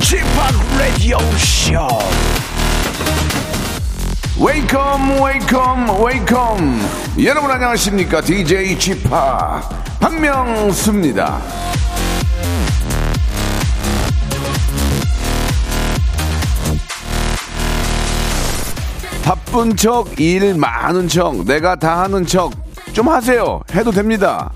Chip Radio Show. Welcome, welcome, welcome. 여러분 안녕하십니까? DJ Chip 박명수입니다. 바쁜 척, 일 많은 척, 내가 다 하는 척 좀 하세요. 해도 됩니다.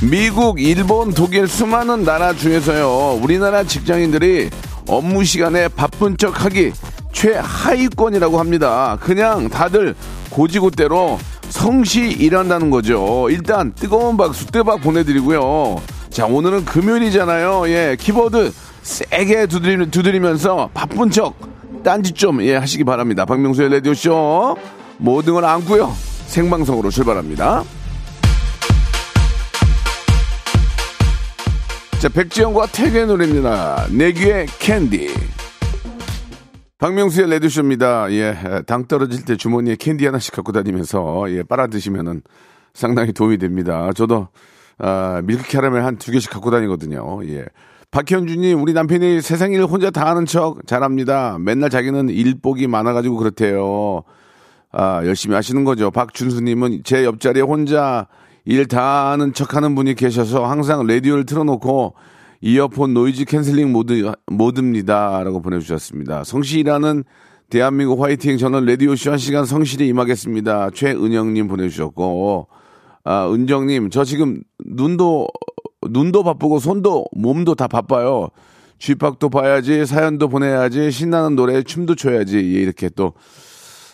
미국, 일본, 독일 수많은 나라 중에서요. 우리나라 직장인들이 업무 시간에 바쁜 척 하기 최하위권이라고 합니다. 그냥 다들 고지고대로 성시 일한다는 거죠. 일단 뜨거운 박수 뜨박 보내드리고요. 자, 오늘은 금요일이잖아요. 예, 키보드 세게 두드리, 두드리면서 바쁜 척, 딴짓 좀, 예, 하시기 바랍니다. 박명수의 라디오쇼. 모든 걸 안고요. 생방송으로 출발합니다. 자, 백지영과 택연의 노래입니다. 내 귀의 캔디. 박명수의 라디오쇼입니다. 예, 당 떨어질 때 주머니에 캔디 하나씩 갖고 다니면서, 예, 빨아 드시면은 상당히 도움이 됩니다. 저도, 아, 밀크 캐러멜 한 두 개씩 갖고 다니거든요. 예. 박현주님, 우리 남편이 세상 일 혼자 다 하는 척 잘합니다. 맨날 자기는 일복이 많아가지고 그렇대요. 아, 열심히 하시는 거죠. 박준수님은 제 옆자리에 혼자 일 다 하는 척 하는 분이 계셔서 항상 라디오를 틀어놓고 이어폰 noise canceling 모드, 모드입니다. 라고 보내주셨습니다. 성실히 일하는 대한민국 화이팅. 저는 라디오쇼 한 시간 성실히 임하겠습니다. 최은영님 보내주셨고, 아, 은정님, 저 지금 눈도, 눈도 바쁘고 손도, 몸도 다 바빠요. 쥐팍도 봐야지, 사연도 보내야지, 신나는 노래, 춤도 춰야지. 예, 이렇게 또,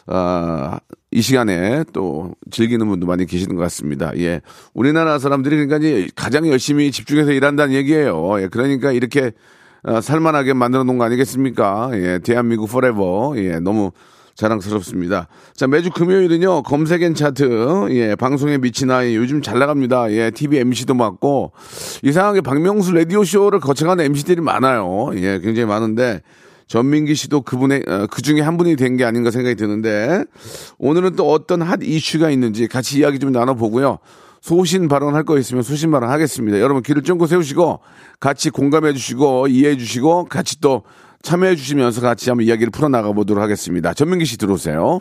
아, 이 시간에 또 즐기는 분도 많이 계시는 것 같습니다. 예. 우리나라 사람들이 그러니까 가장 열심히 집중해서 일한다는 얘기예요. 예. 그러니까 이렇게 어, 살만하게 만들어 놓은 거 아니겠습니까? 예. 대한민국 forever. 예. 너무 자랑스럽습니다. 자, 매주 금요일은요, 검색N차트, 예, 방송에 미친 아이, 요즘 잘 나갑니다. 예, TV MC도 맡고, 이상하게 박명수 라디오쇼를 거쳐가는 MC들이 많아요. 예, 굉장히 많은데, 전민기 씨도 그분의, 어, 그 중에 한 분이 된 게 아닌가 생각이 드는데, 오늘은 또 어떤 핫 이슈가 있는지 같이 이야기 좀 나눠보고요. 소신 발언할 거 있으면 소신 발언 하겠습니다. 여러분 귀를 쫑긋 세우시고, 같이 공감해 주시고, 이해해 주시고, 같이 또 참여해 주시면서 같이 한번 이야기를 풀어나가 보도록 하겠습니다. 전민기 씨 들어오세요.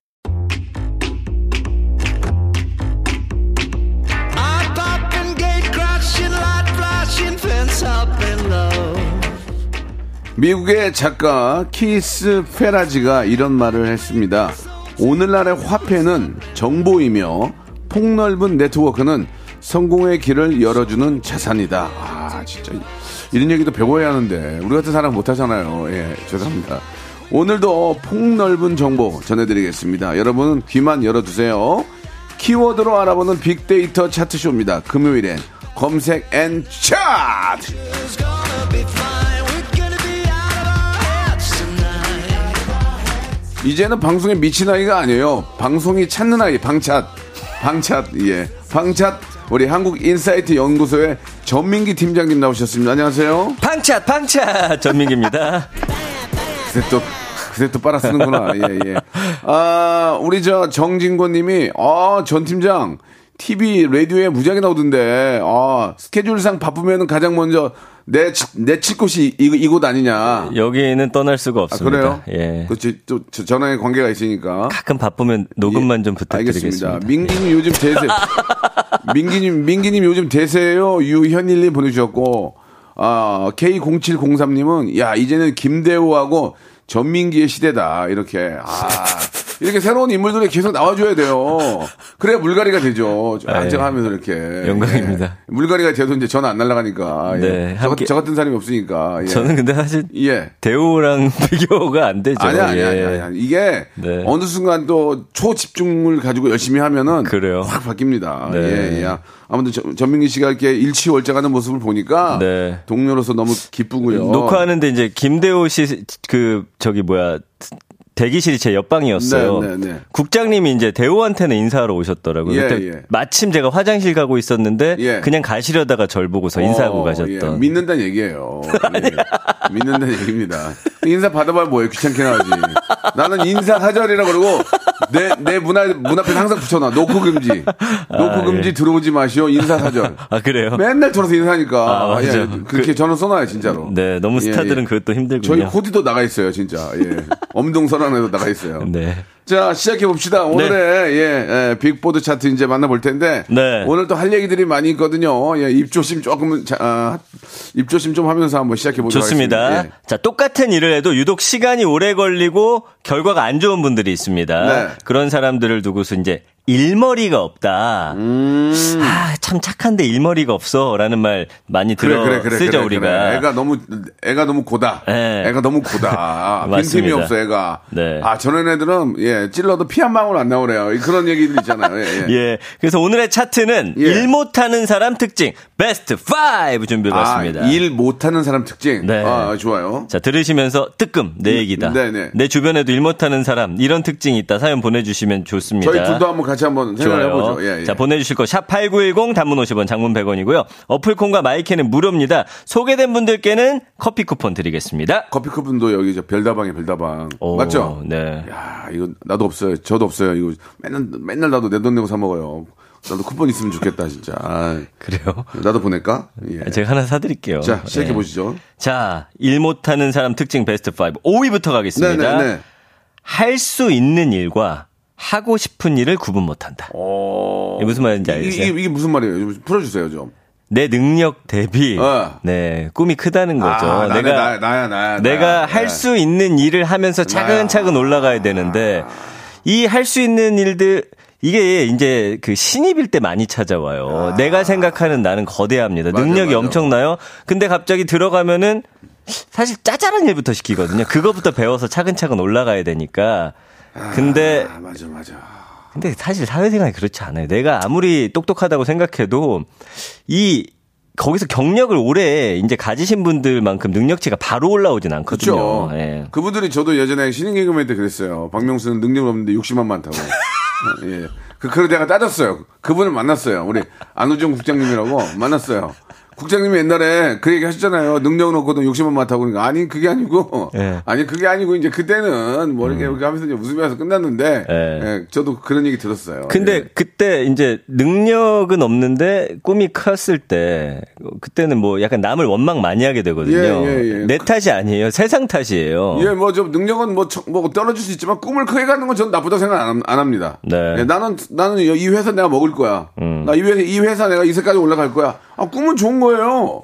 미국의 작가 키스 페라지가 이런 말을 했습니다. 오늘날의 화폐는 정보이며 폭넓은 네트워크는 성공의 길을 열어주는 자산이다. 아, 진짜. 이런 얘기도 배워야 하는데, 우리 같은 사람 못 하잖아요. 예, 죄송합니다. 오늘도 폭넓은 정보 전해드리겠습니다. 여러분은 귀만 열어두세요. 키워드로 알아보는 빅데이터 차트쇼입니다. 금요일엔 검색N차트! 이제는 방송에 미친 아이가 아니에요. 방송이 찾는 아이, 방찻. 방찻, 예. 방찻, 우리 한국인사이트 연구소의 전민기 팀장님 나오셨습니다. 안녕하세요. 방차 방차 전민기입니다. 그새 또, 그새 또 빨아쓰는구나. 예, 예. 아, 우리 저 정진권 님이, 아, 전 팀장, TV, 라디오에 무지하게 나오던데, 아, 스케줄상 바쁘면 가장 먼저 내, 내칠 곳이 이, 이곳 아니냐. 여기는 떠날 수가 아, 없습니다. 그래요? 예. 그렇지. 또 저- 전화의 관계가 있으니까. 가끔 바쁘면 녹음만 좀 부탁드리겠습니다. 알겠습니다. 민기님 요즘 대세. 민기님, 민기님 요즘 대세예요. 유현일님 보내주셨고, 아, K0703님은, 야, 이제는 김대호하고 전민기의 시대다. 이렇게. 아, 이렇게 새로운 인물들이 계속 나와줘야 돼요. 그래야 물갈이가 되죠. 안정하면서 이렇게. 영광입니다. 예. 물갈이가 돼도 이제 전화 안 날아가니까. 예. 네, 저, 함께- 저 같은 사람이 없으니까. 예. 저는 근데 사실 예. 대우랑 비교가 안 되죠. 아니야, 아니야, 예. 아니야, 아니야. 이게 네. 어느 순간 또 초집중을 가지고 열심히 하면은 그래요. 확 바뀝니다. 네. 예, 예. 아무튼 저- 전민기 씨가 이렇게 일치월장하는 모습을 보니까 네. 동료로서 너무 기쁘고요. 녹화하는데 이제 김대호 씨 그 저기 뭐야 대기실이 제 옆방이었어요. 네, 네, 네. 국장님이 이제 대호한테는 인사하러 오셨더라고요. 예, 그때 예. 마침 제가 화장실 가고 있었는데 예. 그냥 가시려다가 절 보고서 인사하고 어, 가셨던. 예, 믿는다는 얘기예요. 예. 믿는다는 얘기입니다. 인사 받아봐야 뭐예요? 귀찮게 나오지. 나는 인사 사절이라 그러고 내, 내 문, 앞에 항상 붙여놔. 노크 금지. 노크 아, 금지 예. 들어오지 마시오. 인사 사절. 아 그래요? 맨날 돌아서 인사하니까. 아, 맞아. 예, 그렇게 저는 써놔요, 진짜로. 네, 너무 예, 스타들은 예. 그것도 힘들군요. 저희 코디도 나가 있어요, 진짜. 예. 엄동설 안에도 나가 있어요. 네. 자, 시작해 봅시다. 오늘의 예, 예, 빅보드 차트 이제 만나볼 텐데 네. 오늘 또 할 얘기들이 많이 있거든요. 예, 입조심 조금 자, 아, 입조심 좀 하면서 한번 시작해 보도록 좋습니다. 예. 자, 똑같은 일을 해도 유독 시간이 오래 걸리고 결과가 안 좋은 분들이 있습니다. 네. 그런 사람들을 두고서 이제 일머리가 없다. 음. 아, 참 착한데 일머리가 없어. 라는 말 많이 그래 들어 그래 그래 쓰죠, 그래, 우리가. 그래. 애가 너무 애가 너무 고다. 네. 애가 너무 고다. 빈틈이. 없어 애가. 네. 아 저런 애들은 예 찔러도 피 한 방울 안 나오래요. 그런 얘기들 있잖아요. 예, 예. 예. 그래서 오늘의 차트는 예. 일 못하는 사람 특징 베스트 5 준비해봤습니다. 아, 일 못하는 사람 특징. 네. 아 좋아요. 자, 들으시면서 뜨끔, 내 얘기다. 네 네. 내 주변에도 일 못하는 사람, 이런 특징이 있다. 사연 보내주시면 좋습니다. 저희 둘도 한번 같이 한번 생각해 좋아요. 보죠. 예, 예. 자, 보내주실 거, 샵8910, 단문 50원, 장문 100원이고요. 어플콘과 마이크는 무료입니다. 소개된 분들께는 커피 쿠폰 드리겠습니다. 커피 쿠폰도 여기 저 별다방에 별다방 오, 맞죠? 네. 야 이거 나도 없어요. 저도 없어요. 이거 맨날 맨날 나도 내 돈 내고 사 먹어요. 나도 쿠폰 있으면 좋겠다 진짜. 아, 그래요? 나도 보낼까? 예. 제가 하나 사드릴게요. 자 시작해 네. 보시죠. 자, 일 못하는 사람 특징 베스트 5. 5위부터 가겠습니다. 네네네. 할 수 있는 일과 하고 싶은 일을 구분 못한다. 어... 이게 무슨 말인지 알겠어요? 이게, 이게 무슨 말이에요? 좀 풀어주세요 좀. 내 능력 대비 어. 네 꿈이 크다는 거죠. 아, 나네, 내가 나, 나야 나야. 내가. 할 네. 수 있는 일을 하면서 차근차근 올라가야 되는데 이 할 수 있는 일들 이게 이제 그 신입일 때 많이 찾아와요. 내가 생각하는 나는 거대합니다. 아. 맞아, 능력이 맞아. 엄청나요. 근데 갑자기 들어가면은 사실 짜잘한 일부터 시키거든요. 그거부터 배워서 차근차근 올라가야 되니까. 근데 아 맞아 맞아. 근데 사실 사회생활이 그렇지 않아요. 내가 아무리 똑똑하다고 생각해도 이 거기서 경력을 오래 이제 가지신 분들만큼 능력치가 바로 올라오진 않거든요. 그렇죠. 예. 그분들이 저도 예전에 신인 개그맨 때 그랬어요. 박명수는 능력 없는데 욕심만 많다고. 예. 그, 그걸 내가 따졌어요. 그분을 만났어요. 우리 안우정 국장님이라고 만났어요. 국장님이 옛날에 그 얘기 하셨잖아요. 능력은 없거든 욕심만 많다고. 그러니까 아니, 그게 아니고. 예. 아니, 그게 아니고, 이제 그때는 뭐 이렇게, 이렇게 하면서 이제 웃으면서 끝났는데. 예. 예, 저도 그런 얘기 들었어요. 근데 예. 그때 이제 능력은 없는데 꿈이 컸을 때 그때는 뭐 약간 남을 원망 많이 하게 되거든요. 예, 예, 예. 내 탓이 아니에요. 세상 탓이에요. 예, 뭐, 좀, 능력은 뭐, 청- 뭐, 떨어질 수 있지만, 꿈을 크게 갖는 건 저는 나쁘다고 생각 안, 안 합니다. 네. 음. 예, 나는, 나는 이 회사 내가 먹을 거야. 나이 회사, 이 회사 내가 이 세까지 올라갈 거야. 아, 꿈은 좋은 거예요.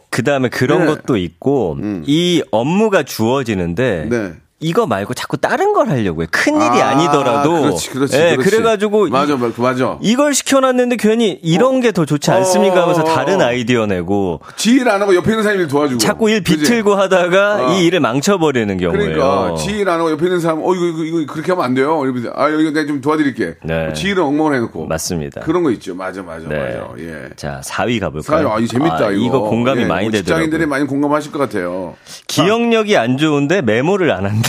그 다음에 그런 네. 것도 있고 이 업무가 주어지는데 네. 이거 말고 자꾸 다른 걸 하려고 해. 큰 일이 아, 아, 니더라도 그렇지, 그렇지, 예, 그렇지. 그래가지고 맞아, 이- 맞아, 맞아. 이걸 시켜놨는데 괜히 이런 게더 좋지 않습니까 하면서 어, 다른 어. 아이디어 내고 지일 안 하고 옆에 있는 사람이 도와주고. 자꾸 일? 비틀고 하다가 어. 이 일을 망쳐버리는 경우예요. 그러니까 지일 안 하고 옆에 있는 사람, 어 이거 이거 이거 그렇게 하면 안 돼요. 아 여기 내가 좀 도와드릴게. 네. 지일은 엉망을 해놓고. 맞습니다. 그런 거 있죠. 맞아, 맞아, 네. 맞아. 예. 자, 4위 가볼까요? 사요. 아, 이 재밌다 아, 이거. 공감이 예, 많이 뭐 되더라고요. 직장인들이 많이 공감하실 것 같아요. 기억력이 안 좋은데 메모를 안 한다.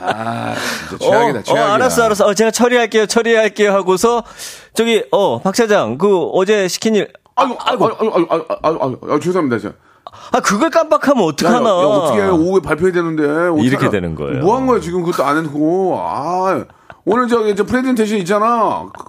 아, 진짜 최악이다, 어, 어 최악이다. 어, 알았어, 알았어. 어, 제가 처리할게요, 처리할게요 하고서, 저기, 어, 박 사장, 그, 어제 시킨 일. 아유, 아이고, 아유, 아유, 아유, 아유, 아유, 아유 죄송합니다, 진짜. 아, 그걸 깜빡하면 어떡하나. 야, 야, 야, 어떻게 해. 오후에 발표해야 되는데. 이렇게 되는 거예요. 뭐 한 거야, 지금. 그것도 안 해놓고. 아, 오늘 저기, 저 프레젠테이션 있잖아.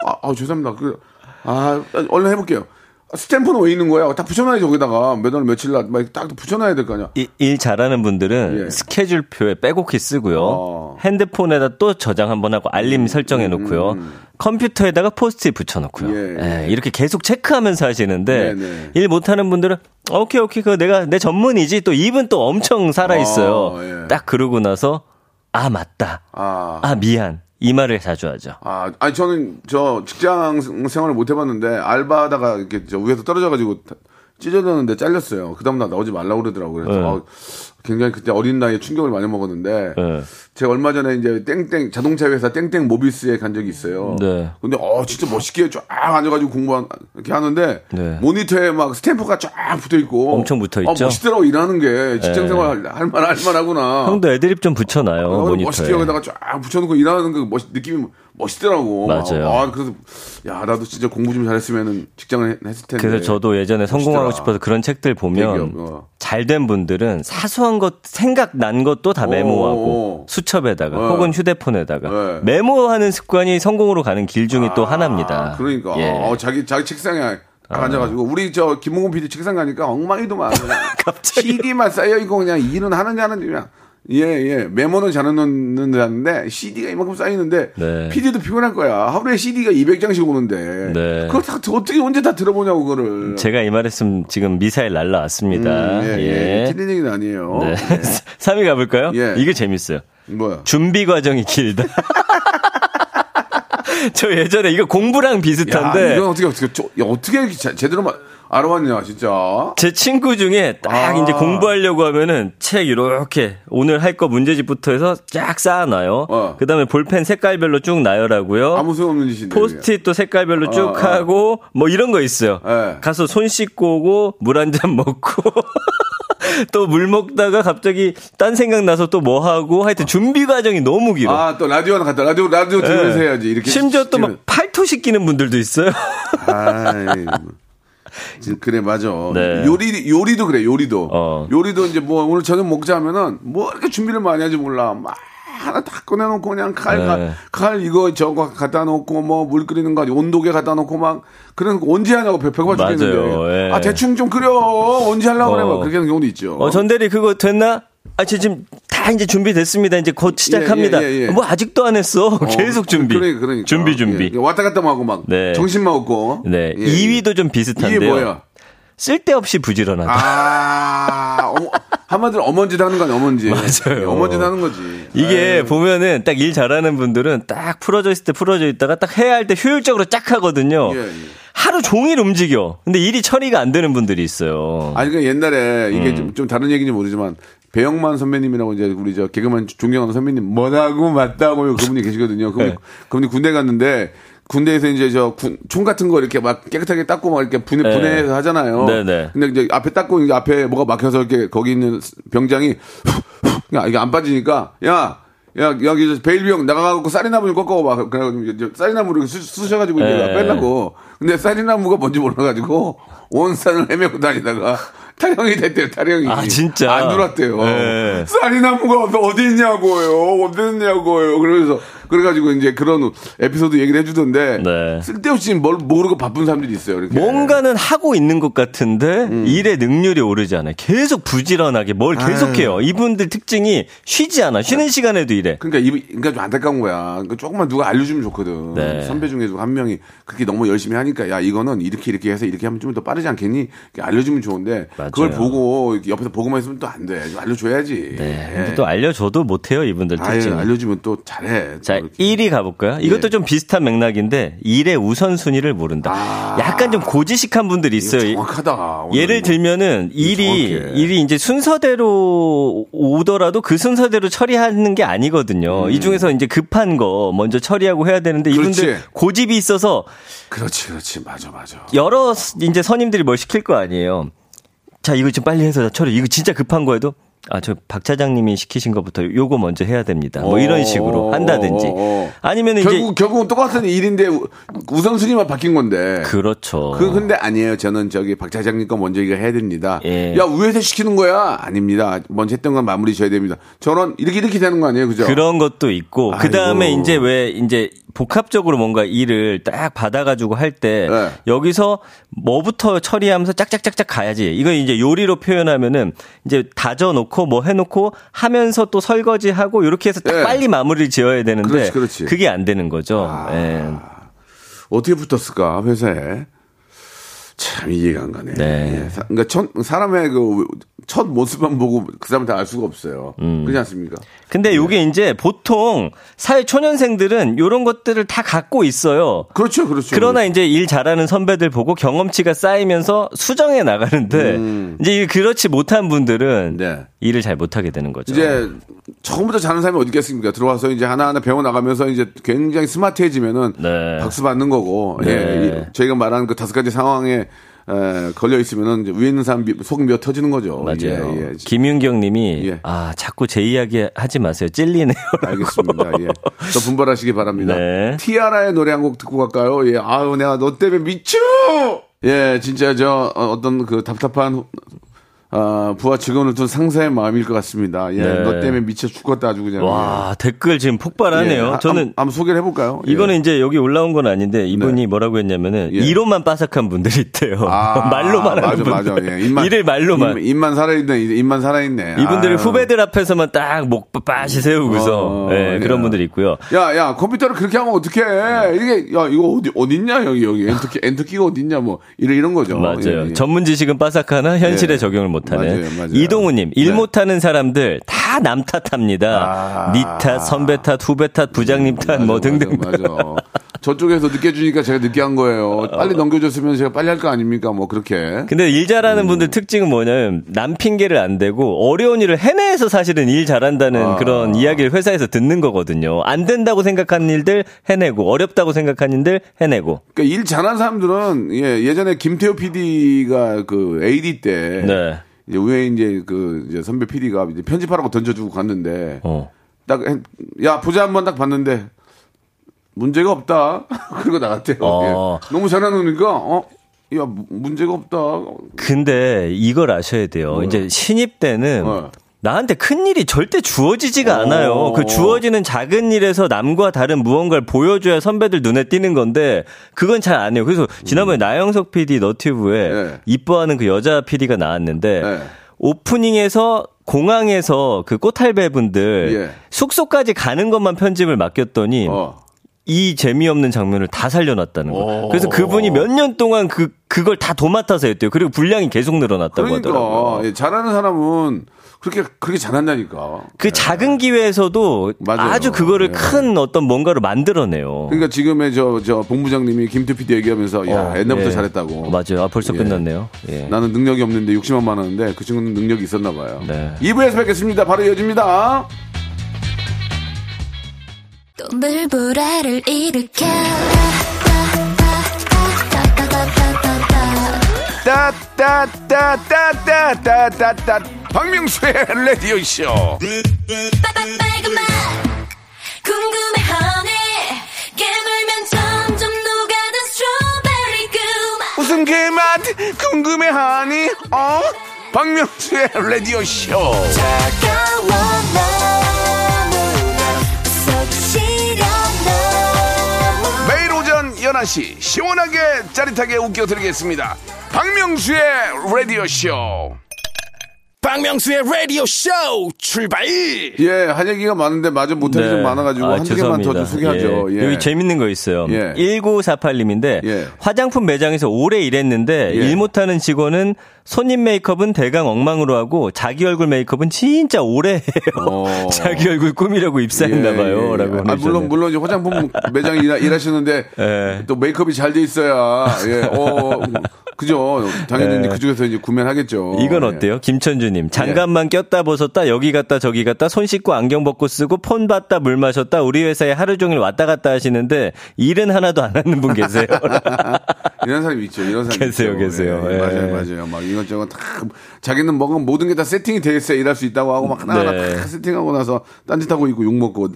아, 아 죄송합니다. 그, 아, 얼른 해볼게요. 스탬프는 왜 있는 거야? 다 붙여놔야지, 거기다가. 몇 월, 며칠 날, 막딱 붙여놔야 될 거 아니야. 이- 일 잘하는 분들은 예. 스케줄표에 빼곡히 쓰고요. 어. 핸드폰에다 또 저장 한번 하고 알림 설정해 놓고요. 컴퓨터에다가 포스트잇 붙여 놓고요. 음, 예. 예, 이렇게 계속 체크하면서 하시는데 네네. 일 못하는 분들은 오케이 오케이 그거 내가 내 전문이지 또 입은 또 엄청 살아 있어요. 어, 예. 딱 그러고 나서 아, 맞다. 아, 아, 미안. 이 말을 자주 하죠. 아, 아니 저는 저 직장 생활을 못 해봤는데 알바하다가 이렇게 저 위에서 떨어져가지고 다- 찢어졌는데 잘렸어요. 그 다음 날 나오지 말라고 그러더라고요. 그래서 네. 아, 굉장히 그때 어린 나이에 충격을 많이 먹었는데 네. 제가 얼마 전에 이제 땡땡 자동차 회사 땡땡 모비스에 간 적이 있어요. 네. 근데 어 진짜 멋있게 쫙 앉아가지고 공부 이렇게 하는데 네. 모니터에 막 스탬프가 쫙 붙어 있고 엄청 붙어 어, 있죠? 멋있더라고 일하는 게 직장생활 할만 할만하구나. 형도 애드립 좀 붙여놔요. 어, 멋있게 모니터에. 여기다가 쫙 붙여놓고 일하는 그 멋, 느낌이 멋있더라고. 맞아요. 아, 그래서, 야, 나도 진짜 공부 좀 잘했으면은 직장을 했- 했을 텐데. 그래서 저도 예전에 성공하고 멋있더라. 싶어서 그런 책들 보면 어. 잘된 분들은 사소한 것 생각 난 것도 다 오, 메모하고 오. 수첩에다가 어. 혹은 휴대폰에다가 네. 메모하는 습관이 성공으로 가는 길 중에 또 하나입니다. 아, 그러니까. 예. 어, 자기, 자기 책상에 딱 앉아가지고. 우리 저 김홍곤 PD 책상 가니까 엉망이도만. 갑자기. CD만 쌓여 있고 그냥 일은 하느냐 하는지 그냥. 예, 예. 메모는 잘 넣는다는데 CD가 이만큼 쌓이는데 네. PD도 피곤할 거야. 하루에 CD가 200장씩 오는데. 네. 그걸 다 어떻게 언제 다 들어보냐고 그거를. 제가 이 말했으면 지금 미사일 날라왔습니다. 음, 예, 예. 틀린 얘기는 아니에요. 네. 예. 3위 가볼까요? 예. 이게 재밌어요. 뭐야? 준비 과정이 길다. 저 예전에 이거 공부랑 야, 비슷한데 이건 어떻게 어떻게 저- 야, 어떻게 이렇게 제- 제대로 마- 알아왔냐 진짜. 제 친구 중에 딱 아. 이제 공부하려고 하면은 책 이렇게 오늘 할 거 문제집부터 해서 쫙 쌓아놔요. 어. 그 다음에 볼펜 색깔별로 쭉 나열하고요. 아무 소용 없는 짓인데. 포스트잇도 색깔별로 쭉 어, 어. 하고 뭐 이런 거 있어요. 예. 가서 손 씻고 오고 물 한 잔 먹고 또물 먹다가 갑자기 딴 생각 나서 또 뭐 하고 하여튼 준비 과정이 너무 길어. 아, 또 라디오 하나 갔다. 라디오, 라디오 들으면서 예. 해야지. 이렇게. 심지어 또 막. 팔토 시키는 분들도 있어요. 뭐. 지금 그래, 맞아. 네. 요리, 요리도 그래, 요리도. 어. 요리도 이제 뭐 오늘 저녁 먹자 하면은 뭐 이렇게 준비를 많이 하지 몰라. 막 하나 다 꺼내놓고 그냥 칼, 네. 칼, 칼 이거 저거 갖다 놓고 뭐 물 끓이는 거 온도계 갖다 놓고 막 그런 거 언제 하냐고 배- 배고파. 죽겠는데. 예. 아, 대충 좀 끓여. 언제 하려고 그래. 막 어. 그렇게 하는 경우도 있죠. 어, 전대리 그거 됐나? 아, 저 지금 다 이제 준비됐습니다. 이제 곧 시작합니다. 예, 예, 예. 뭐 아직도 안 했어. 계속 준비. 그러니까, 그러니까. 준비 준비. 예, 왔다 갔다 하고 막 네. 정신만 없고. 네. 예, 2위도 좀 비슷한데요. 뭐야? 쓸데없이 부지런하다. 아, 어머, 한마디로 어먼짓 하는 건 어먼짓. 맞아요. 예, 어먼짓 하는 거지. 이게 아유, 보면은 딱 일 잘하는 분들은 딱 풀어져 있을 때 풀어져 있다가 딱 해야 할 때 효율적으로 쫙 하거든요. 예, 예. 하루 종일 움직여. 근데 일이 처리가 안 되는 분들이 있어요. 아니, 그 옛날에 이게 음. 좀, 좀 다른 얘기인지 모르지만 배영만 선배님이라고 이제 우리 저 개그맨 존경하는 선배님 뭐라고 맞다고요 그분이 계시거든요. 그분이, 네. 그분이 군대 갔는데 군대에서 이제 저 총 같은 거 이렇게 막 깨끗하게 닦고 막 이렇게 분해, 네. 분해해서 하잖아요. 네네. 근데 이제 앞에 닦고 이제 앞에 뭐가 막혀서 이렇게 거기 있는 병장이 야, 이게 안 빠지니까 야, 야, 여기 저 베일비용 나가갖고 쌀이나무 좀 꺾어봐. 그래가지고 이제 쌀이나무를 쑤- 쑤셔가지고 이제 네. 빼려고. 근데 쌀이나무가 뭔지 몰라가지고 온 산을 헤매고 다니다가 타령이 됐대요, 타령이. 아, 진짜? 안 들어왔대요. 네. 쌀이나무가 어디 있냐고요. 어디 있냐고요. 그래서 그래가지고 이제 그런 에피소드 얘기를 해주던데 네. 쓸데없이 뭘 모르고 바쁜 사람들이 있어요. 이렇게. 뭔가는 하고 있는 것 같은데 음. 일의 능률이 오르지 않아요. 계속 부지런하게 뭘 계속해요. 이분들 특징이 쉬지 않아. 쉬는 시간에도 일해. 그러니까 이 그러니까 좀 안타까운 거야. 그러니까 조금만 누가 알려주면 좋거든. 네. 선배 중에서 한 명이 그렇게 너무 열심히 하니까 야 이거는 이렇게 이렇게 해서 이렇게 하면 좀 더 빠르지 않겠니? 알려주면 좋은데 맞아요. 그걸 보고 옆에서 보고만 있으면 또 안 돼. 좀 알려줘야지. 네. 근데 또 알려줘도 못해요. 이분들 특징. 알려주면 또 잘해. 자. 1위 가볼까요? 이것도 예. 좀 비슷한 맥락인데, 일의 우선순위를 모른다. 아. 약간 좀 고지식한 분들이 있어요. 정확하다. 예를 뭐. 들면은 일이. 일이 이제 순서대로 오더라도 그 순서대로 처리하는 게 아니거든요. 이 중에서 이제 급한 거 먼저 처리하고 해야 되는데 이분들 음. 그렇지. 고집이 있어서 그렇지, 그렇지, 맞아, 맞아. 여러 이제 선임들이 뭘 시킬 거 아니에요. 자, 이거 좀 빨리 해서 처리. 이거 진짜 급한 거에도 아, 저 박 차장님이 시키신 것부터 요거 먼저 해야 됩니다. 뭐 이런 식으로 한다든지. 어, 어, 어. 아니면 이제 결국 결국은 똑같은 일인데 우- 우선순위만 바뀐 건데. 그렇죠. 그 근데 아니에요. 저는 저기 박 차장님 거 먼저 이거 해야 됩니다. 예. 야 위에서 시키는 거야? 아닙니다. 먼저 했던 건 마무리 져야 됩니다. 저런 이렇게 이렇게 되는 거 아니에요, 그죠? 그런 것도 있고 그 다음에. 이제 왜 이제 복합적으로 뭔가 일을 딱 받아가지고 할때 네. 여기서 뭐부터 처리하면서 짝짝짝짝 가야지. 이거 이제 요리로 표현하면은 이제 다져놓고 뭐 해놓고 하면서 또 설거지하고 이렇게 해서 딱 네. 빨리 마무리를 지어야 되는데 그렇지, 그렇지. 게안 되는 거죠. 아. 예. 어떻게 붙었을까 회사에? 참 이해가 안 가네. 네. 예, 사- 그러니까 천, 사람의 그 첫 모습만 보고 그 사람한테 알 수가 없어요. 음. 그렇지 않습니까? 근데 요게 이제 보통 사회 초년생들은 요런 것들을 다 갖고 있어요. 그렇죠, 그렇죠. 그러나 이제 일 잘하는 선배들 보고 경험치가 쌓이면서 수정해 나가는데 이제 그렇지 못한 분들은 음. 네. 일을 잘 못하게 되는 거죠. 이제 처음부터 잘하는 사람이 어디 있겠습니까? 들어와서 이제 하나하나 배워 나가면서 이제 굉장히 스마트해지면은 네. 박수 받는 거고. 네. 예. 이- 저희가 말하는 그 다섯 가지 상황에 에, 걸려 있으면은 위에 있는 사람 미- 속이 미어 터지는 거죠. 맞아요. 예, 예. 김윤경 님이 예. 아, 자꾸 제 이야기 하지 마세요. 찔리네요. 알겠습니다. 예. 더 분발하시기 바랍니다. 네. 티아라의 노래 한 곡 듣고 갈까요? 예. 아유, 내가 너 때문에 미쳐! 예, 진짜 저 어, 어떤 그 답답한 아, 부하 직원을 둔 상사의 마음일 것 같습니다. 예. 네. 너 때문에 미쳐 죽겠다 아주 그냥. 와, 댓글 지금 예. 폭발하네요. 예. 저는 한번, 한번 소개를 해볼까요? 예. 이거는 이제 여기 올라온 건 아닌데 이분이 뭐라고 했냐면은 예. 이론만 빠삭한 분들이 있대요. 아, 말로만 맞아, 하는 분들. 맞아. 예. 입만, 일을 말로만. 입, 만 살아있네. 입만 살아있네. 이분들이 아유. 후배들 앞에서만 딱 목 빠시 세우고서 어, 예, 예. 그런 분들이 있고요. 야, 야, 컴퓨터를 그렇게 하면 어떡해. 이게, 야, 이거 어디, 어딨냐, 여기, 여기. 엔터키, 엔터키가 어딨냐, 뭐. 이런, 이런 거죠. 맞아요. 예, 예. 전문 지식은 빠삭하나 현실에 예. 적용을 못 하는 맞아요, 맞아요. 이동우님 일 네. 못하는 사람들 다 남 탓합니다. 아. 니 탓, 선배 탓, 후배 탓, 부장님 탓, 뭐 맞아, 등등. 맞아, 맞아. 저쪽에서 늦게 주니까 제가 늦게 한 거예요. 빨리 넘겨줬으면 제가 빨리 할 거 아닙니까? 뭐, 그렇게. 근데 일 잘하는 음. 분들 특징은 뭐냐면 남 핑계를 안 대고 어려운 일을 해내서 사실은 일 잘한다는 아. 그런 이야기를 회사에서 듣는 거거든요. 안 된다고 생각하는 일들 해내고 어렵다고 생각하는 일들 해내고. 그러니까 일 잘하는 사람들은, 예, 예전에 김태호 PD가 그 AD 때. 네. 이제 위에 이제 그 이제 선배 PD가 이제 편집하라고 던져주고 갔는데. 어. 딱, 했- 야, 보자 한번 딱 봤는데, 문제가 없다. 그러고 나갔대요. 어. 예. 너무 잘해놓으니까, 어? 야, 무- 문제가 없다. 근데 이걸 아셔야 돼요. 이제 신입 때는 어. 나한테 큰 일이 절대 주어지지가 어. 않아요. 그 주어지는 작은 일에서 남과 다른 무언가를 보여줘야 선배들 눈에 띄는 건데 그건 잘 안 해요. 그래서 지난번에 나영석 PD 너튜브에 음. 네. 이뻐하는 그 여자 PD가 나왔는데 네. 오프닝에서 공항에서 그 꽃할배 분들 예. 숙소까지 가는 것만 편집을 맡겼더니 어. 이 재미없는 장면을 다 살려놨다는 거. 오. 그래서 그분이 몇 년 동안 그 그걸 다 도맡아서 했대요. 그리고 분량이 계속 늘어났다고 그러니까, 하더라고요. 예, 잘하는 사람은 그렇게, 그렇게 잘한다니까. 그 작은 기회에서도 맞아요. 아주 그거를 예. 큰 어떤 뭔가를 만들어내요. 그러니까 지금의 저, 저, 본부장님이 김태 PD 얘기하면서, 야, 어, 옛날부터 예. 잘했다고. 맞아요. 아, 벌써 예. 끝났네요. 예. 나는 능력이 없는데 욕심만 많았는데 그 친구는 능력이 있었나 봐요. 네. 2부에서 뵙겠습니다. 바로 이어집니다. 또 물보라를 일으켜 따따따따따따따따 박명수의 라디오 쇼. 그맛 무슨 그맛 궁금해하니? 어? 박명수의 라디오 쇼. 11시 시원하게 짜릿하게 웃겨드리겠습니다. 박명수의 라디오 쇼. 박명수의 라디오 쇼 출발! 예, 할 얘기가 많은데 마저 못할 게좀 많아가지고 아, 한두 개만 더 죄송합니다. 좀 소개하죠. 예. 예. 여기 재밌는 거 있어요. 예. 1948님인데 예. 화장품 매장에서 오래 일했는데 예. 일 못하는 직원은 손님 메이크업은 대강 엉망으로 하고 자기 얼굴 메이크업은 진짜 오래 해요. 어. 자기 얼굴 꾸미려고 입사했나 예, 봐요. 예. 라고 아, 물론, 물론, 화장품 매장 일하, 일하시는데, 예. 또 메이크업이 잘 돼 있어야, 예, 어, 그죠. 당연히 이제 그중에서 이제 구매를 하겠죠. 이건 예. 어때요? 김천주 님. 장갑만 꼈다 벗었다 여기 갔다 저기 갔다 손 씻고 안경 벗고 쓰고 폰 봤다 물 마셨다 우리 회사에 하루 종일 왔다 갔다 하시는데 일은 하나도 안 하는 분 계세요. 이런 사람이 있죠. 이런 사람이 계세요, 있죠. 계세요. 예, 예. 맞아요, 맞아요. 막 이것저것 다 자기는 뭐가 모든 게 다 세팅이 돼 있어야 일할 수 있다고 하고 막 하나하나 네. 다 세팅하고 나서 딴짓하고 있고 욕 먹고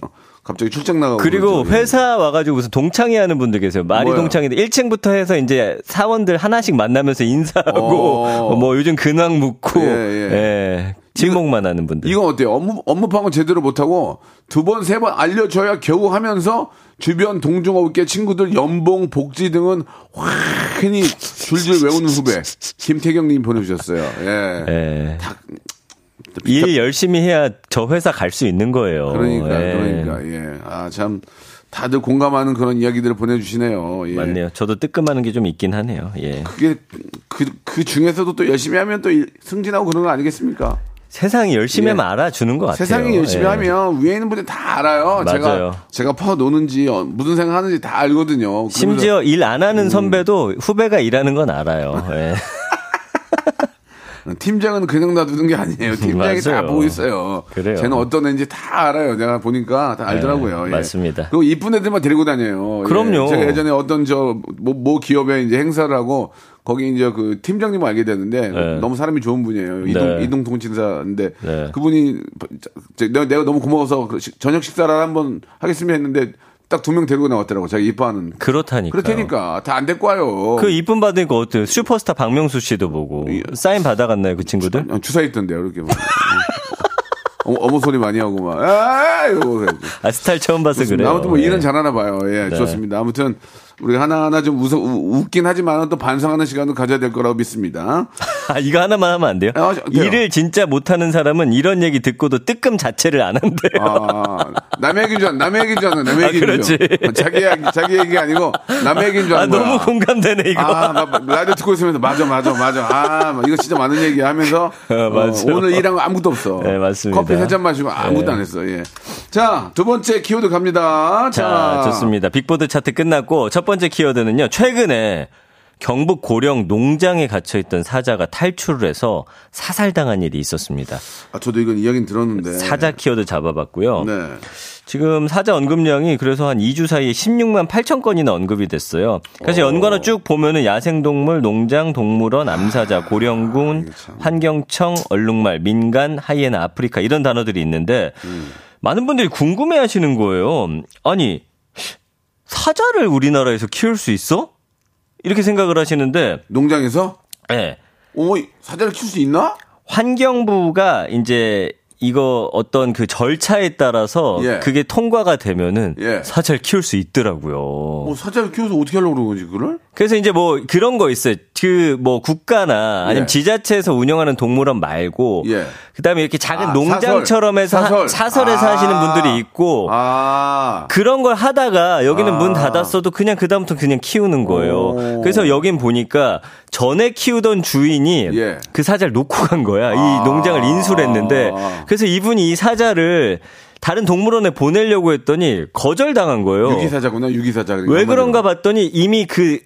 갑자기 출장 나가고 그리고 그러죠. 예. 회사 와가지고 무슨 동창회 하는 분들 계세요. 말이? 동창인데 1층부터 해서 이제 사원들 하나씩 만나면서 인사하고 어. 뭐 요즘 근황 묻고 예, 예, 예. 친목만 하는 분들. 이건 어때요? 업무, 업무 파악은 제대로 못하고 두 번, 세 번 알려줘야 겨우 하면서 주변 동종업계 친구들 연봉, 복지 등은 확연히 줄줄 외우는 후배. 김태경님 보내주셨어요. 예. 예. 일 열심히 해야 저 회사 갈 수 있는 거예요. 그러니까 예. 그러니까 예. 아 참 다들 공감하는 그런 이야기들을 보내주시네요. 예. 맞네요. 저도 뜨끔하는 게 좀 있긴 하네요. 예. 그게 그, 그 중에서도 또 열심히 하면 또 일- 승진하고 그런 거 아니겠습니까? 세상이 열심히 예. 하면 알아주는 것 같아요. 세상이 열심히 예. 하면 위에 있는 분들 다 알아요. 제가 맞아요. 제가 퍼 노는지 어, 무슨 생각 하는지 다 알거든요. 심지어 일 안 하는 음. 선배도 후배가 일하는 건 알아요. 예. 팀장은 그냥 놔두는 게 아니에요. 팀장이 다 맞아요. 보고 있어요. 그래요. 쟤는 어떤 애인지 다 알아요. 내가 보니까 다 알더라고요. 예. 맞습니다. 그리고 이쁜 애들만 데리고 다녀요. 예. 그럼요. 제가 예전에 어떤 저모모 기업에 이제 행사를 하고 거기 이제 그 팀장님을 알게 됐는데 네. 너무 사람이 좋은 분이에요. 이동 네. 이동 통신사인데 네. 그분이 저- 내가, 내가 너무 고마워서 그 식- 저녁 식사를 한번 하겠습니다 했는데 딱 두 명 데리고 나왔더라고. 자기 이뻐하는. 그렇다니까. 그렇다니까 다 안 데리고 와요. 그 이쁨 받으니까 어때요? 슈퍼스타 박명수 씨도 보고 사인 받아갔나요 그 친구들? 어, 주사 있던데요, 이렇게. 막. 어머, 어머 소리 많이 하고 막, 아, 이러고. 아 스타일 처음 봐서. 그래요. 아무튼 뭐 예. 일은 잘하나 봐요. 예, 네. 좋습니다. 아무튼 우리 하나하나 좀 웃어, 우- 웃긴 하지만 또 반성하는 시간도 가져야 될 거라고 믿습니다. 아 이거 하나만 하면 안 돼요? 아, 저- 돼요. 일을 진짜 못하는 사람은 이런 얘기 듣고도 뜨끔 자체를 안 한대요. 아, 남의 얘기인 줄, 알- 남의 얘기인 줄 아는 남의 아, 얘기인 줄. 그렇지. 어, 자기 얘기, 자기 얘기 아니고 남의 얘기인 줄 아, 아는 거야. 너무 공감되네 이거. 아, 막, 라디오 듣고 있으면서 맞아, 맞아, 맞아. 아, 막 이거 진짜 많은 얘기 하면서 어. 어, 오늘 일한 거 아무것도 없어. 네, 맞습니다. 커피 세 잔 마시고 아무것도 네. 안 했어. 예. 자, 두 번째 키워드 갑니다. 자, 좋습니다. 빅보드 차트 끝났고 첫 번째 키워드는요. 최근에 경북 고령 농장에 갇혀 있던 사자가 탈출을 해서 사살당한 일이 있었습니다. 아, 저도 이건 이야기는 들었는데. 사자 키워드 잡아봤고요. 네. 지금 사자 언급량이 그래서 한 2주 사이에 16만 8천 건이나 언급이 됐어요. 그래서 연관어 쭉 보면은 야생동물, 농장, 동물원, 암사자, 고령군, 이게 참. 환경청, 얼룩말, 민간, 하이에나, 아프리카 이런 단어들이 있는데 많은 분들이 궁금해 하시는 거예요. 아니, 사자를 우리나라에서 키울 수 있어? 이렇게 생각을 하시는데, 농장에서? 예. 어머, 사자를 키울 수 있나? 환경부가 이제 이거 어떤 그 절차에 따라서 예. 그게 통과가 되면은 예. 사자를 키울 수 있더라고요. 뭐 사자를 키워서 어떻게 하려고 그러는 거지, 그걸? 그래서 이제 뭐 그런 거 있어요. 그 뭐 국가나 아니면 예. 지자체에서 운영하는 동물원 말고 예. 그다음에 이렇게 작은 아, 농장처럼 해서 사설. 하- 사설에서 아. 하시는 분들이 있고 아. 그런 걸 하다가 여기는 아. 문 닫았어도 그냥 그다음부터 그냥 키우는 거예요. 오. 그래서 여긴 보니까 전에 키우던 주인이 예. 그 사자를 놓고 간 거야. 이 아. 농장을 인수를 했는데 그래서 이분이 이 사자를 다른 동물원에 보내려고 했더니 거절당한 거예요. 유기사자구나, 유기사자. 그러니까 왜. 그런가 봤더니 이미 그,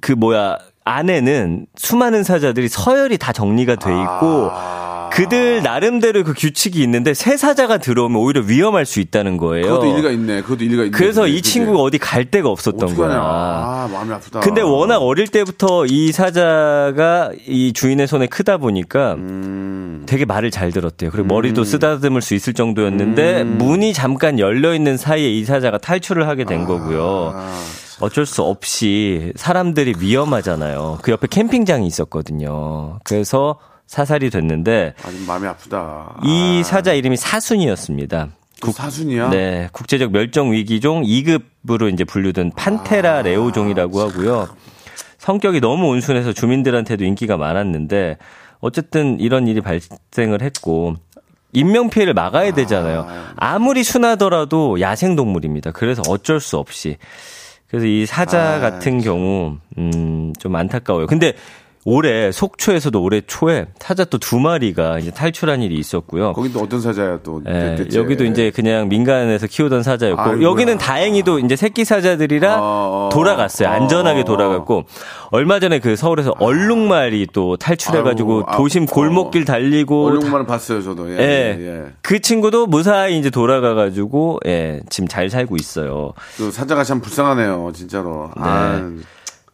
그 뭐야, 안에는 수많은 사자들이 서열이 다 정리가 돼 있고, 아. 그들 나름대로 그 규칙이 있는데 새 사자가 들어오면 오히려 위험할 수 있다는 거예요. 그것도 일리가 있네. 그것도 일리가 있네. 그래서 이. 친구가 어디 갈 데가 없었던. 거야. 아, 마음이 아프다. 근데 워낙 어릴 때부터 이 사자가 이 주인의 손에 크다 보니까 음. 되게 말을 잘 들었대요. 그리고 머리도 쓰다듬을 수 있을 정도였는데 음. 문이 잠깐 열려 있는 사이에 이 사자가 탈출을 하게 된 거고요. 아, 어쩔 수 없이 사람들이 위험하잖아요. 그 옆에 캠핑장이 있었거든요. 그래서 사살이 됐는데 아주 마음이 아프다. 이 아, 사자 이름이 사순이었습니다. 그 사순이야? 네, 국제적 멸종 위기종 2급으로 이제 분류된 판테라 레오종이라고 하고요. 성격이 너무 온순해서 주민들한테도 인기가 많았는데 어쨌든 이런 일이 발생을 했고 인명 피해를 막아야 되잖아요. 아무리 순하더라도 야생 동물입니다. 그래서 어쩔 수 없이 그래서 이 사자 아, 같은 경우 음좀 안타까워요. 근데 올해 속초에서도 올해 초에 사자 또 두 마리가 이제 탈출한 일이 있었고요. 또 어떤 사자야 또. 예. 여기도 이제 그냥 민간에서 키우던 사자였고 아이고야. 여기는 다행히도 이제 새끼 사자들이라 어, 돌아갔어요. 어, 안전하게 어. 돌아갔고 얼마 전에 그 서울에서 얼룩말이 또 탈출해가지고 아이고, 아, 도심 골목길 달리고 얼룩말은 봤어요, 저도. 예. 예. 예. 그 친구도 무사히 이제 돌아가가지고 예 지금 잘 살고 있어요. 그 사자가 참 불쌍하네요, 진짜로. 아,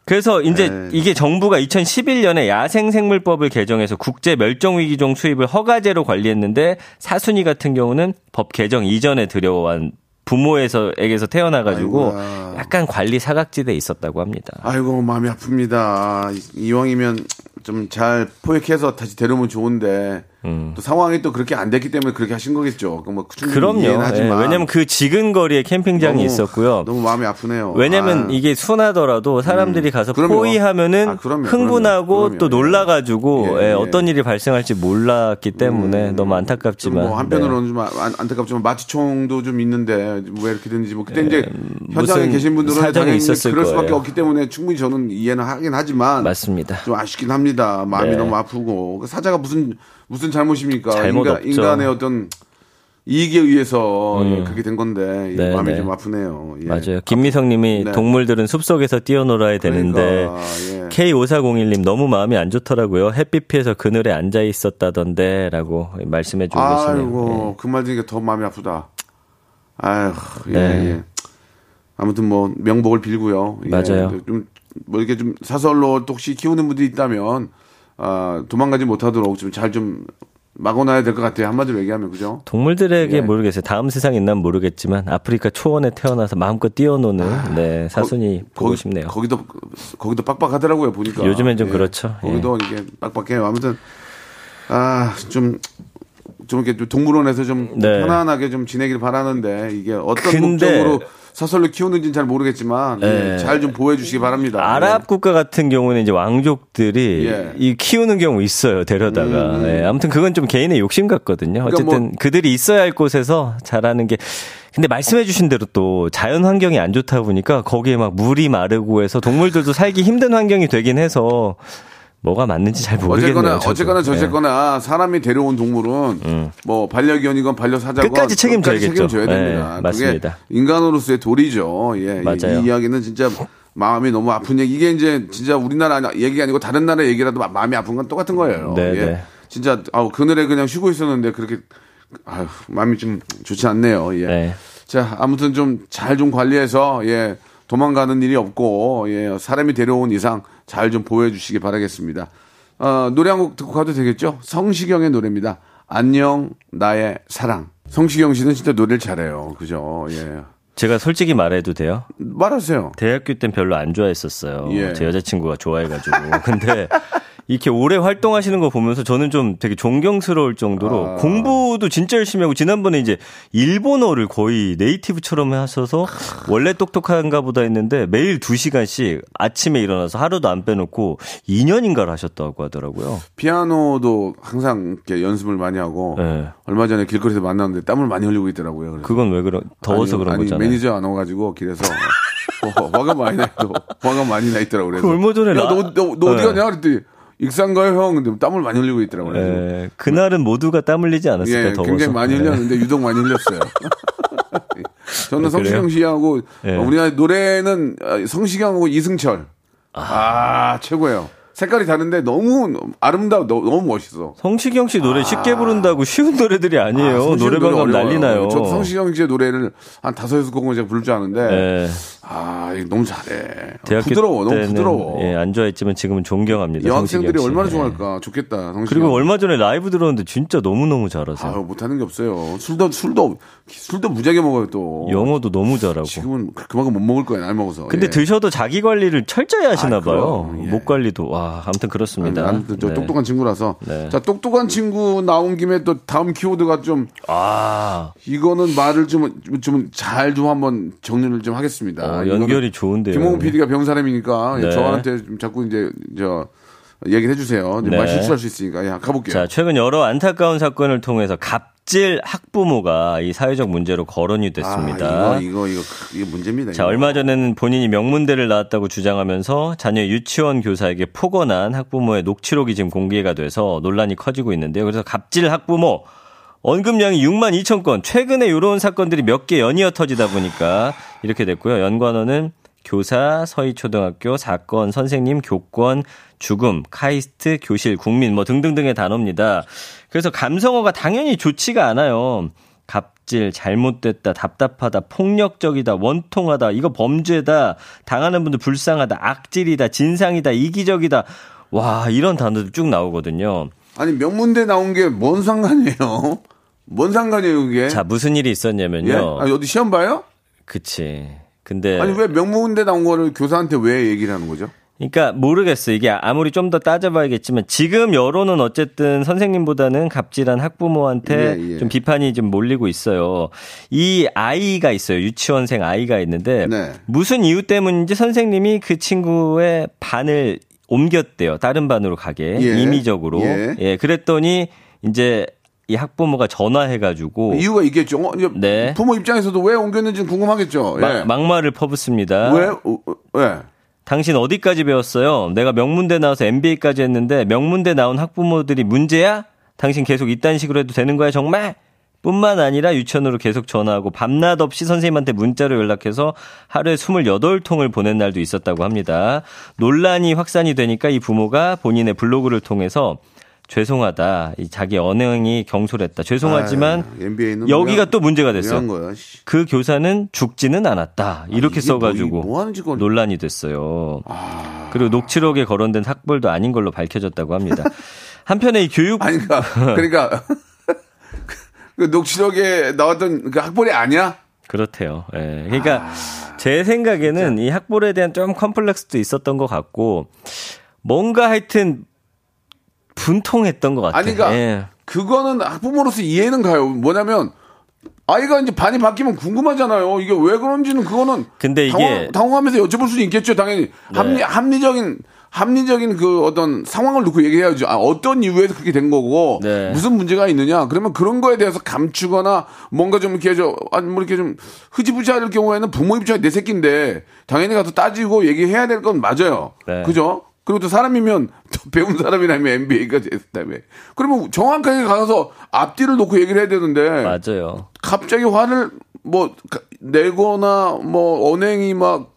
그래서 이제 네. 이게 정부가 2011년에 야생생물법을 개정해서 국제 멸종위기종 수입을 허가제로 관리했는데 사순이 같은 경우는 법 개정 이전에 들여온 부모에서에게서 태어나가지고 아이고야. 약간 관리 사각지대에 있었다고 합니다. 아이고, 마음이 아픕니다. 이- 이왕이면 좀 잘 포획해서 다시 데려오면 좋은데. 음. 또 상황이 또 그렇게 안 됐기 때문에 그렇게 하신 거겠죠. 그뭐 충분히 그럼요. 예, 왜냐면 그 지근 거리에 캠핑장이 너무- 있었고요. 너무 마음이 아프네요. 왜냐면 아, 이게 순하더라도 사람들이 가서 그럼요. 포위하면은 아, 그럼요, 흥분하고 그럼요, 그럼요. 또 놀라가지고 예, 예, 예. 어떤 일이 발생할지 몰랐기 때문에 너무 좀 안타깝지만 뭐 한편으로는 좀 안- 안타깝지만 마취총도 좀 있는데 왜 이렇게 됐는지 뭐 그때 이제 현장에 예, 계신 분들은 당연히 있었을 그럴 수밖에 거예요. 없기 때문에 충분히 저는 이해는 하긴 하지만 네, 맞습니다. 좀 아쉽긴 합니다. 마음이 네. 너무 아프고 그 사자가 무슨 무슨 잘못입니까? 잘못 인간, 없죠. 인간의 어떤 이익에 의해서 예, 그렇게 된 건데 이 네, 마음이 네. 좀 아프네요. 예. 맞아요. 김미성님이 네. 동물들은 숲속에서 뛰어놀아야 되는데 그러니까, 예. K5401님 너무 마음이 안 좋더라고요. 햇빛 피해서 그늘에 앉아 있었다던데라고 말씀해주고 계시네요. 아이고 그 말 들으니까 더 마음이 아프다. 아휴 예, 네. 예. 아무튼 뭐 명복을 빌고요. 예. 맞아요. 좀 뭐 이렇게 좀 사설로 또 혹시 키우는 분들이 있다면 아, 도망가지 못하도록 좀잘좀 막아놔야 될 것 같아요. 한마디로 얘기하면 그죠? 동물들에게 예. 모르겠어요. 다음 세상에 있나 모르겠지만 아프리카 초원에 태어나서 마음껏 뛰어노는 네, 사순이 보고 거기- 싶네요. 거기도 거기도 빡빡하더라고요 보니까. 예. 요즘엔 좀 그렇죠. 거기도 이게 빡빡해요. 아무튼 아좀 좀 이렇게 좀 동물원에서 좀 네. 편안하게 좀 지내길 바라는데 이게 어떤 근데- 목적으로 사설로 키우는지는 잘 모르겠지만 네. 잘좀 보호해 주시기 바랍니다. 아랍 국가 같은 경우는 이제 왕족들이 예. 이 키우는 경우 있어요 데려다가 예, 아무튼 그건 좀 개인의 욕심 같거든요 그러니까 어쨌든 뭐- 그들이 있어야 할 곳에서 자라는 게 근데 말씀해 주신 대로 또 자연 환경이 안 좋다 보니까 거기에 막 물이 마르고 해서 동물들도 살기 힘든 환경이 되긴 해서 뭐가 맞는지 잘 모르겠네요 어쨌거나 저도. 어쨌거나 예. 저쨌거나 사람이 데려온 동물은 뭐 반려견이건 반려사자건 끝까지 책임져야겠죠. 책임져야 됩니다. 네, 맞습니다. 그게 인간으로서의 도리죠. 예, 이- 맞아요. 이, 이야기는 진짜 마음이 너무 아픈 얘기. 이게 이제 진짜 우리나라 얘기가 아니고 다른 나라 얘기라도 마- 마음이 아픈 건 똑같은 거예요. 네, 예. 네. 진짜 아우 그늘에 그냥 쉬고 있었는데 그렇게 아유, 마음이 좀 좋지 않네요. 예. 네. 자, 아무튼 좀잘좀 관리해서 예, 도망가는 일이 없고 예, 사람이 데려온 이상 잘 좀 보호해 주시기 바라겠습니다. 어, 노래 한 곡 듣고 가도 되겠죠? 성시경의 노래입니다. 안녕 나의 사랑. 성시경 씨는 진짜 노래를 잘해요. 그죠? 예. 제가 솔직히 말해도 돼요 말하세요. 대학교 땐 별로 안 좋아했었어요. 예. 제 여자친구가 좋아해가지고. 근데 이렇게 오래 활동하시는 거 보면서 저는 좀 되게 존경스러울 정도로 아. 공부도 진짜 열심히 하고 지난번에 이제 일본어를 거의 네이티브처럼 하셔서 원래 똑똑한가 보다 했는데 매일 2시간씩 아침에 일어나서 하루도 안 빼놓고 2년인가를 하셨다고 하더라고요. 피아노도 항상 이렇게 연습을 많이 하고 네. 얼마 전에 길거리에서 만났는데 땀을 많이 흘리고 있더라고요. 그래서. 그건 왜 그런, 더워서 아니, 그런 아니, 거잖아요. 매니저 안 와가지고 길에서 어, 화가 많이 나 화가 많이 나 있더라고 그래서 그 얼마 전에 야, 라- 너, 너, 너 어디 네. 가냐 그랬더니 익산가요 형 근데 땀을 많이 흘리고 있더라고요 예, 그날은 모두가 땀 흘리지 않았을까 예, 더워서. 굉장히 많이 예. 흘렸는데 유독 많이 흘렸어요. 저는 아, 성시경? 씨하고 예. 어, 우리나라 노래는 아, 성시경하고 이승철 아, 최고예요. 색깔이 다른데 너무 아름다워 너- 너무 멋있어. 성시경 씨 노래 쉽게 부른다고 쉬운 노래들이 아니에요. 아, 노래방 노래 가면 난리 어려워요. 나요. 저도 성시경 씨의 노래를 한 다섯 여섯 곡은 제가 부를 줄 아는데 예, 아 너무 잘해. 대학교 부드러워 너무 부드러워. 예, 안 좋아했지만 지금은 존경합니다. 여학생들이. 얼마나 예. 좋아할까 좋겠다. 그리고 얼마 전에 라이브 들었는데 진짜 너무 너무 잘하세요. 아유 못하는 게 없어요. 술도 술도 술도 무지하게 먹어요 또. 영어도 너무 잘하고. 지금은 그만큼 못 먹을 거야 날 먹어서. 근데 예. 드셔도 자기 관리를 철저히 하시나 아, 봐요. 예. 목 관리도 와, 아무튼 그렇습니다. 아무튼 저 네. 똑똑한 친구라서. 네. 자, 똑똑한 친구 나온 김에 또 다음 키워드가 좀 아, 이거는 말을 좀 좀 잘좀 한번 정리를 좀 하겠습니다. 어, 이거는 연결이 좋은데요. 김홍훈 PD가 배운 사람이니까 네. 저한테 좀 자꾸 이제 저 얘기를 해주세요. 네. 말 실수할 수 있으니까 야, 가볼게요. 자, 최근 여러 안타까운 사건을 통해서 갑질 학부모가 이 사회적 문제로 거론이 됐습니다. 아, 이거 이거 이거 이게 문제입니다. 자, 이거. 얼마 전에는 본인이 명문대를 나왔다고 주장하면서 자녀 유치원 교사에게 폭언한 학부모의 녹취록이 지금 공개가 돼서 논란이 커지고 있는데요. 그래서 갑질 학부모 언급량이 6만 2천 건. 최근에 이런 사건들이 몇 개 연이어 터지다 보니까 이렇게 됐고요. 연관어는 교사, 서희초등학교, 사건, 선생님, 교권, 죽음, 카이스트, 교실, 국민 뭐 등등등의 단어입니다. 그래서 감성어가 당연히 좋지가 않아요. 갑질, 잘못됐다, 답답하다, 폭력적이다, 원통하다, 이거 범죄다, 당하는 분들 불쌍하다, 악질이다, 진상이다, 이기적이다. 와, 이런 단어들 쭉 나오거든요. 아니 명문대 나온 게 뭔 상관이에요? 뭔 상관이에요 그게? 자, 무슨 일이 예? 있었냐면요. 아니, 어디 시험 봐요? 그치. 근데 아니 왜 명문대 나온 거를 교사한테 왜 얘기를 하는 거죠? 그러니까 모르겠어요. 이게 아무리 좀 더 따져봐야겠지만 지금 여론은 어쨌든 선생님보다는 갑질한 학부모한테 예, 예. 좀 비판이 좀 몰리고 있어요. 이 아이가 있어요. 유치원생 아이가 있는데 네. 무슨 이유 때문인지 선생님이 그 친구의 반을 옮겼대요. 다른 반으로 가게 예. 임의적으로. 예. 예. 그랬더니 이제 이 학부모가 전화해가지고 이유가 있겠죠. 어, 네. 부모 입장에서도 왜 옮겼는지 궁금하겠죠. 막- 예. 막 말을 퍼붓습니다. 왜? 어, 어, 왜? 당신 어디까지 배웠어요? 내가 명문대 나와서 MBA까지 했는데 명문대 나온 학부모들이 문제야? 당신 계속 이딴 식으로 해도 되는 거야 정말? 뿐만 아니라 유치원으로 계속 전화하고 밤낮 없이 선생님한테 문자로 연락해서 하루에 28통을 보낸 날도 있었다고 합니다. 논란이 확산이 되니까 이 부모가 본인의 블로그를 통해서 죄송하다. 이 자기 언행이 경솔했다. 죄송하지만 아유, NBA는 여기가? 또 문제가 됐어요. 그 교사는 죽지는 않았다. 이렇게 이게 뭐, 써가지고 뭐 하는 짓걸? 논란이 됐어요. 그리고 녹취록에 거론된 학벌도 아닌 걸로 밝혀졌다고 합니다. 한편에 이 교육 아니, 그러니까, 그러니까 그 녹취록에 나왔던 그 학벌이 아니야? 그렇대요. 예. 그러니까 제 생각에는 이 학벌에 대한 좀 컴플렉스도 있었던 것 같고 뭔가 하여튼 분통했던 것 같아요. 아니, 그러니까 예. 그거는 학부모로서 이해는 가요. 뭐냐면 아이가 이제 반이 바뀌면 궁금하잖아요. 이게 왜 그런지는 그거는 근데 이게- 네. 당황, 하면서 여쭤볼 수는 있겠죠. 당연히 합리, 합리적인 합리적인 그 어떤 상황을 놓고 얘기해야죠. 아, 어떤 이유에서 그렇게 된 거고 네. 무슨 문제가 있느냐. 그러면 그런 거에 대해서 감추거나 뭔가 좀 이렇게 저 아니 뭐 이렇게 좀 흐지부지할 경우에는 부모 입장에 내 새끼인데 당연히 가서 따지고 얘기해야 될 건 맞아요. 네. 그죠? 그리고 또 사람이면 또 배운 사람이라면 MBA까지 했다며. 그러면 정확하게 가서 앞뒤를 놓고 얘기를 해야 되는데 맞아요. 갑자기 화를 뭐 가- 내거나 뭐 언행이 막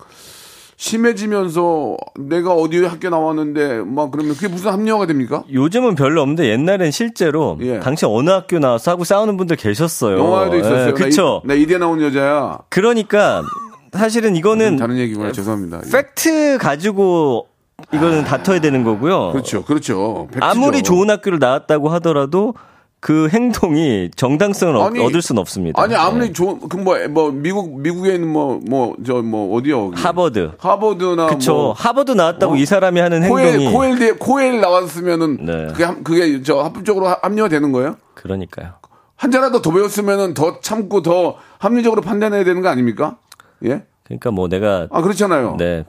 심해지면서 내가 어디 학교 나왔는데 막 그러면 그게 무슨 합리화가 됩니까? 요즘은 별로 없는데 옛날엔 실제로 예. 당신 어느 학교 나와서 하고 싸우는 분들 계셨어요. 영화에도 있었어요. 예, 그쵸. 나, 이- 나 이대 나온 여자야. 그러니까 사실은 이거는 다른 얘기구나. 죄송합니다. 팩트 가지고 이거는 다퉈야 되는 거고요. 그렇죠. 그렇죠. 팩트죠. 아무리 좋은 학교를 나왔다고 하더라도 그 행동이 정당성을 얻- 아니, 얻을 수는 없습니다. 아니 아무리 네. 좋은 그뭐 뭐 미국 미국에 있는 뭐 뭐 저뭐 어디요? 하버드. 하버드나 그쵸. 뭐 하버드 나왔다고 어? 이 사람이 하는 코엘 행동이 코엘 코엘 나왔으면은 네. 그게 합- 그게 저 합법적으로 하- 합리화 되는 거예요? 그러니까요. 한 자라도 더 배웠으면은 더 참고 더 합리적으로 판단해야 되는 거 아닙니까? 예? 그러니까 뭐 내가 아 그렇잖아요. 네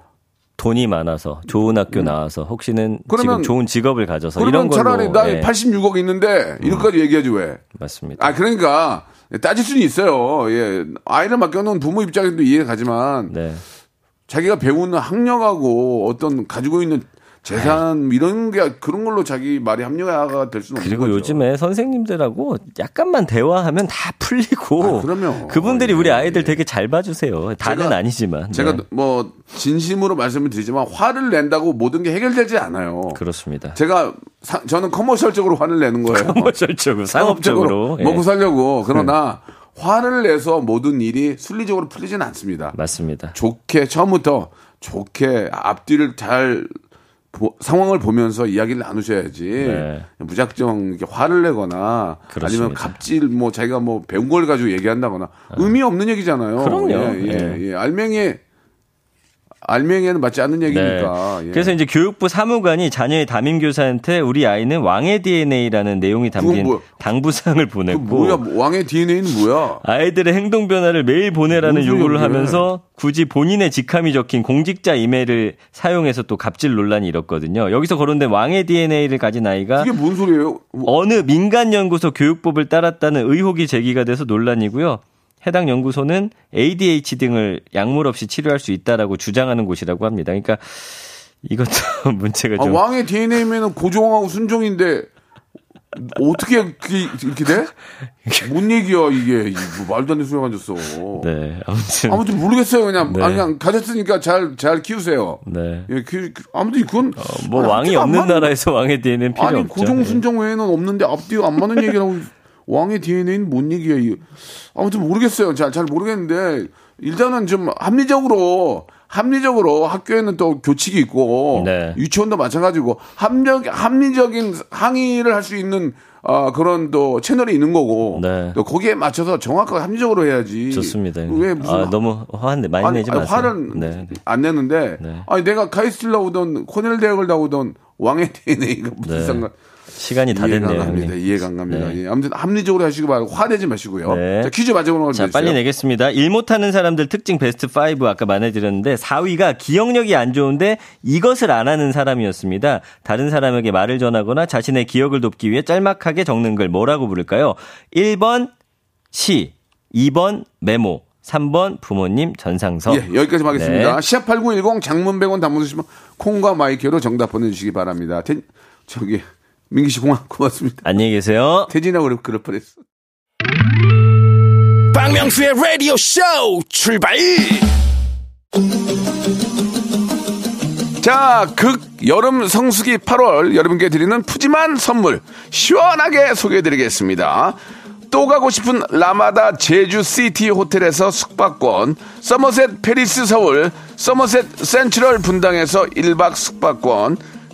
돈이 많아서 좋은 학교 나와서 혹시는 음. 그러면- 지금 좋은 직업을 가져서 이런 걸로 차라리 나 예, 86억 있는데 이것까지 얘기하지 왜? 맞습니다. 아 그러니까 따질 수는 있어요. 예. 아이를 맡겨놓은 부모 입장에서도 이해 가지만 네. 자기가 배우는 학력하고 어떤 가지고 있는 재산 이런 게 그런 걸로 자기 말이 합리화가 될 수는 없는 그리고. 요즘에 선생님들하고 약간만 대화하면 다 풀리고 아, 그럼요. 그분들이 예, 우리 아이들 예. 되게 잘 봐주세요. 다는 제가- 아니지만 제가 네. 뭐 진심으로 말씀을 드리지만 화를 낸다고 모든 게 해결되지 않아요. 그렇습니다. 제가 사- 저는 커머셜적으로 화를 내는 거예요. 커머셜적으로 상업적으로 예. 먹고 살려고 그러나 화를 내서 모든 일이 순리적으로 풀리지는 않습니다. 맞습니다. 좋게 처음부터 좋게 앞뒤를 잘 보- 상황을 보면서 이야기를 나누셔야지 네. 무작정 이렇게 화를 내거나 그렇습니다. 아니면 갑질 뭐 자기가 뭐 배운 걸 가지고 얘기한다거나 의미 없는 얘기잖아요. 그럼요. 예, 예, 예. 예. 알맹이 알맹이에는 맞지 않는 얘기니까. 네. 예. 그래서 이제 교육부 사무관이 자녀의 담임 교사한테 우리 아이는 왕의 DNA라는 내용이 담긴 그 보냈고 뭐야 왕의 DNA는 뭐야? 아이들의 행동 변화를 매일 보내라는 요구를 그게. 하면서 굳이 본인의 직함이 적힌 공직자 이메일을 사용해서 또 갑질 논란이 일었거든요. 여기서 거론된 왕의 DNA를 가진 아이가 이게 뭔 소리예요? 어느 민간 연구소 교육법을 따랐다는 의혹이 제기가 돼서 논란이고요. 해당 연구소는 ADHD 등을 약물 없이 치료할 수 있다라고 주장하는 곳이라고 합니다. 그러니까 이것도 문제가 아, 좀 왕의 DNA면은 고종하고 순종인데 어떻게 이렇게 돼? 뭔 얘기야 이게 이뭐 말도 안 되는 소리가 앉았어. 네, 아무튼 아무튼 모르겠어요 그냥 네. 아, 그냥 가졌으니까 잘 잘 키우세요. 네. 예, 그, 그- 아무튼 그건 뭐 아니, 왕이 없는 나라에서 왕의 DNA는 필요 아니 없죠. 고종 네. 순종 외에는 없는데 앞뒤가 안 맞는 얘기라고 왕의 DNA는 뭔 얘기야 이거. 아무튼 모르겠어요. 잘 잘 모르겠는데 일단은 좀 합리적으로 합리적으로 학교에는 또 교칙이 있고 네. 유치원도 마찬가지고 합리적 합리적인 항의를 할 수 있는 아, 그런 또 채널이 있는 거고. 네. 또 거기에 맞춰서 정확하게 합리적으로 해야지. 좋습니다. 왜 무슨 아, 너무 화는 많이 아니, 내지 아니, 마세요. 화는 네. 안 내는데 네. 아니 내가 카이스트 나오던 코넬 대학을 나오던 왕의 DNA가 무슨 네. 상관 시간이 다 됐네요. 안 갑니다. 이해가 안 갑니다. 네. 예. 아무튼 합리적으로 하시고 말고 화내지 마시고요. 네. 자, 퀴즈 마지막으로 자. 빨리 내겠습니다. 일 못하는 사람들 특징 베스트 5 아까 말해드렸는데 4위가 기억력이 안 좋은데 이것을 안 하는 사람이었습니다. 다른 사람에게 말을 전하거나 자신의 기억을 돕기 위해 짤막하게 적는 글 뭐라고 부를까요? 1번 시, 2번 메모, 3번 부모님 전상서. 예, 여기까지 하겠습니다. 네. 시합 8910 장문 100원 담문 주시면 콩과 마이크로 정답 보내주시기 바랍니다. 태, 저기 민기 씨 고마, 고맙습니다. 안녕히 계세요. 태진하고 그럴, 그럴 뻔했어. 박명수의 라디오 쇼 출발 자, 극 여름 성수기 8월 여러분께 드리는 푸짐한 선물 시원하게 소개해 드리겠습니다. 또 가고 싶은 라마다 제주 시티 호텔에서 숙박권, 서머셋 팰리스 서울, 서머셋 센트럴 분당에서 1박 숙박권,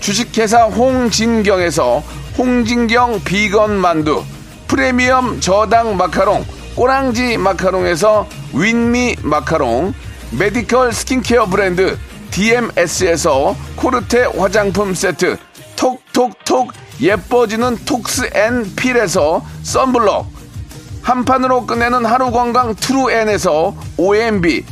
주식회사 홍진경에서 홍진경 비건 만두, 프리미엄 저당 마카롱, 꼬랑지 마카롱에서 윈미 마카롱, 메디컬 스킨케어 브랜드 DMS에서 코르테 화장품 세트, 톡톡톡 예뻐지는 톡스 앤 필에서 썬블럭, 한 판으로 끝내는 하루 건강 트루엔에서 OMB,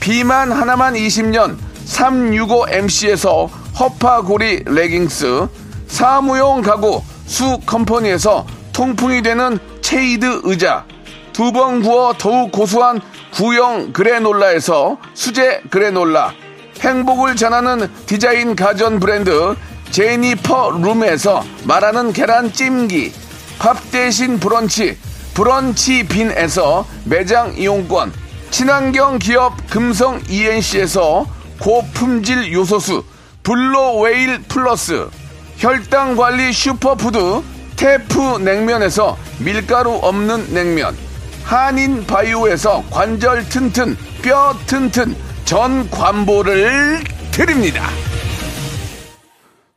비만 하나만 20년 365MC에서 허파고리 레깅스, 사무용 가구 수 컴퍼니에서 통풍이 되는 체이드 의자, 두 번 구워 더욱 고소한 구형 그래놀라에서 수제 그래놀라, 행복을 전하는 디자인 가전 브랜드 제니퍼 룸에서 말하는 계란 찜기, 밥 대신 브런치, 브런치 빈에서 매장 이용권, 친환경 기업 금성 ENC에서 고품질 요소수, 블루웨일 플러스, 혈당 관리 슈퍼푸드, 테프 냉면에서 밀가루 없는 냉면, 한인 바이오에서 관절 튼튼, 뼈 튼튼, 전 관보를 드립니다.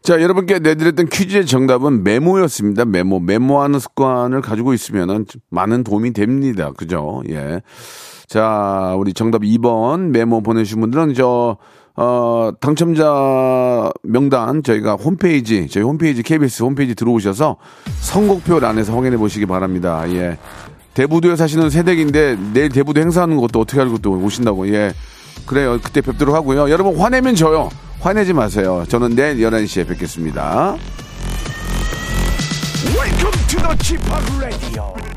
자, 여러분께 내드렸던 퀴즈의 정답은 메모였습니다. 메모. 메모하는 습관을 가지고 있으면 많은 도움이 됩니다. 그죠? 예. 자, 우리 정답 2번 메모 보내주신 분들은 저, 어, 당첨자 명단 저희가 홈페이지, 저희 홈페이지, KBS 홈페이지 들어오셔서 선곡표 안에서 확인해 보시기 바랍니다. 예. 대부도에 사시는 새댁인데 내일 대부도 행사하는 것도 어떻게 알고 또 오신다고. 예. 그래요. 그때 뵙도록 하고요. 여러분 화내면 져요. 화내지 마세요. 저는 내일 11시에 뵙겠습니다. Welcome to the Chip Radio